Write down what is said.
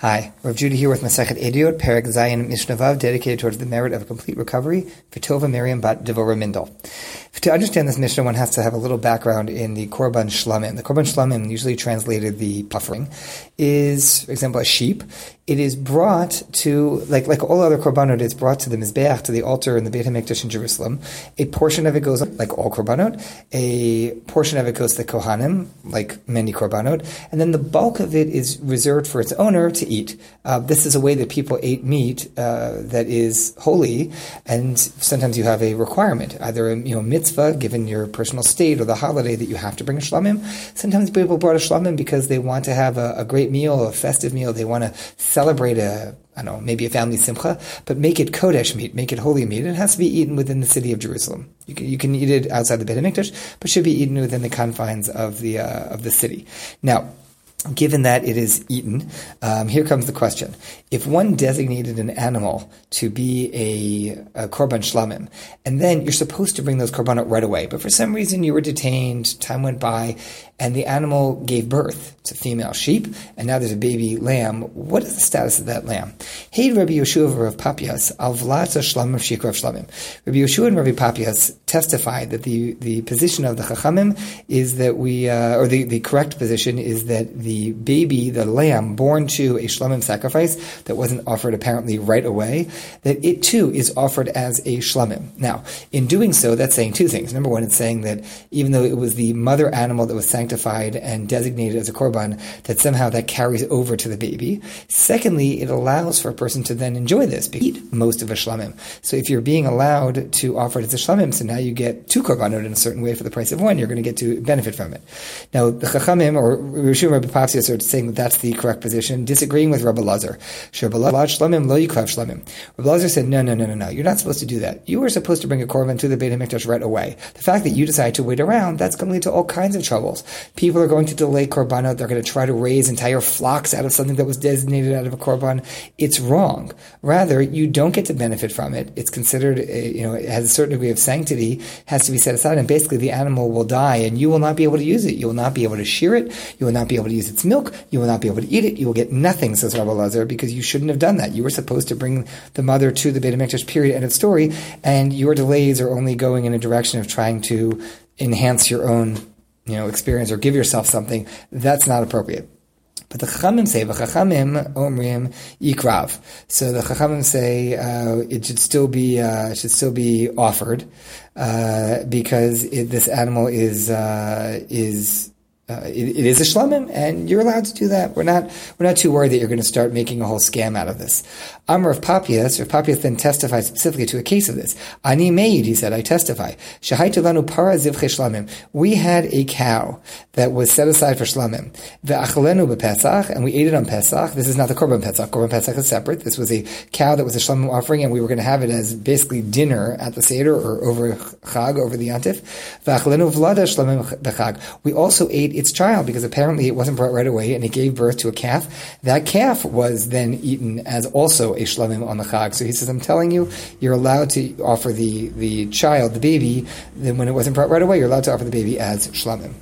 Hi, Rav Judah here with Masechet Ediot, Perek Zayin Mishnah Vav, dedicated towards the merit of a complete recovery for Tova Miriam Bat Devora Mindel. To understand this Mishnah, one has to have a little background in the Korban Shlamim. The Korban Shlamim, usually translated the peace offering, is, for example, a sheep. It is brought to, like like all other korbanot, it's brought to the Mizbeach, to the altar in the Beit HaMikdash in Jerusalem. A portion of it goes, like all korbanot, a portion of it goes to the Kohanim, like many korbanot, and then the bulk of it is reserved for its owner to eat. Uh, this is a way that people ate meat uh, that is holy, and sometimes you have a requirement, either a you know mitzvah given your personal state or the holiday that you have to bring a shlamim. Sometimes people brought a shlamim because they want to have a, a great meal, a festive meal. They want to celebrate a I don't know, maybe a family simcha, but make it kodesh meat, make it holy meat. It has to be eaten within the city of Jerusalem. You can, you can eat it outside the Beit HaMikdash, but should be eaten within the confines of the uh, of the city. Now, given that it is eaten, um, here comes the question. If one designated an animal to be a, a korban shlamim, and then you're supposed to bring those korbanot right away, but for some reason you were detained, time went by, and the animal gave birth to female sheep, and now there's a baby lamb, what is the status of that lamb? Hey, Rabbi Yeshua of Papias, alvlata shlamim shikrav shlamim. Rabbi Yeshua and Rabbi Papias testified that the, the position of the chachamim is that we, uh, or the, the correct position is that the baby, the lamb born to a shlamim sacrifice that wasn't offered apparently right away, that it too is offered as a shlamim. Now, in doing so, that's saying two things. Number one, it's saying that even though it was the mother animal that was sanctified and designated as a korban, that somehow that carries over to the baby. Secondly, it allows for a person to then enjoy this, eat most of a shlamim. So if you're being allowed to offer it as a shlamim, so now you get two korbanot in a certain way for the price of one, you're going to get to benefit from it. Now, the chachamim, or Rishon Rabbi Papias, are saying that that's the correct position, disagreeing with Rabbi Lazar. Rabbi Lazar said, no, no, no, no, no, you're not supposed to do that. You were supposed to bring a korban to the Beit HaMikdash right away. The fact that you decide to wait around, that's going to lead to all kinds of troubles. People are going to delay korbanot. They're going to try to raise entire flocks out of something that was designated out of a korban. It's wrong. Rather, you don't get to benefit from it. It's considered, uh, you know, it has a certain degree of sanctity, has to be set aside, and basically the animal will die, and you will not be able to use it. You will not be able to shear it. You will not be able to use its milk. You will not be able to eat it. You will get nothing, says Rabbi Lazar, because you shouldn't have done that. You were supposed to bring the mother to the Beit HaMikdash, period, end of story, and your delays are only going in a direction of trying to enhance your own, you know, experience or give yourself something. That's not appropriate. But the Chachamim say, "V'Chachamim omrim yikrav." So the Chachamim say uh, it should still be uh, should still be offered uh, because it, this animal is uh, is uh, it, it is a shlamim, and you're allowed to do that. We're not we're not too worried that you're going to start making a whole scam out of this. Amr of Papias, or Papias then testified specifically to a case of this. Ani me'id, he said, I testify. Shahaitu para zivche shlamim. We had a cow that was set aside for shlamim. Ve'achalenu bePesach, and we ate it on Pesach. This is not the Korban Pesach. Korban Pesach is separate. This was a cow that was a shlamim offering, and we were going to have it as basically dinner at the Seder or over Chag, over the Yantif. Ve'achalenu vlada shlamim bechag. We also ate its child because apparently it wasn't brought right away and it gave birth to a calf. That calf was then eaten as also a shlemim on the chag. So he says, I'm telling you, you're allowed to offer the, the child, the baby, then when it wasn't brought right away, you're allowed to offer the baby as shlamim.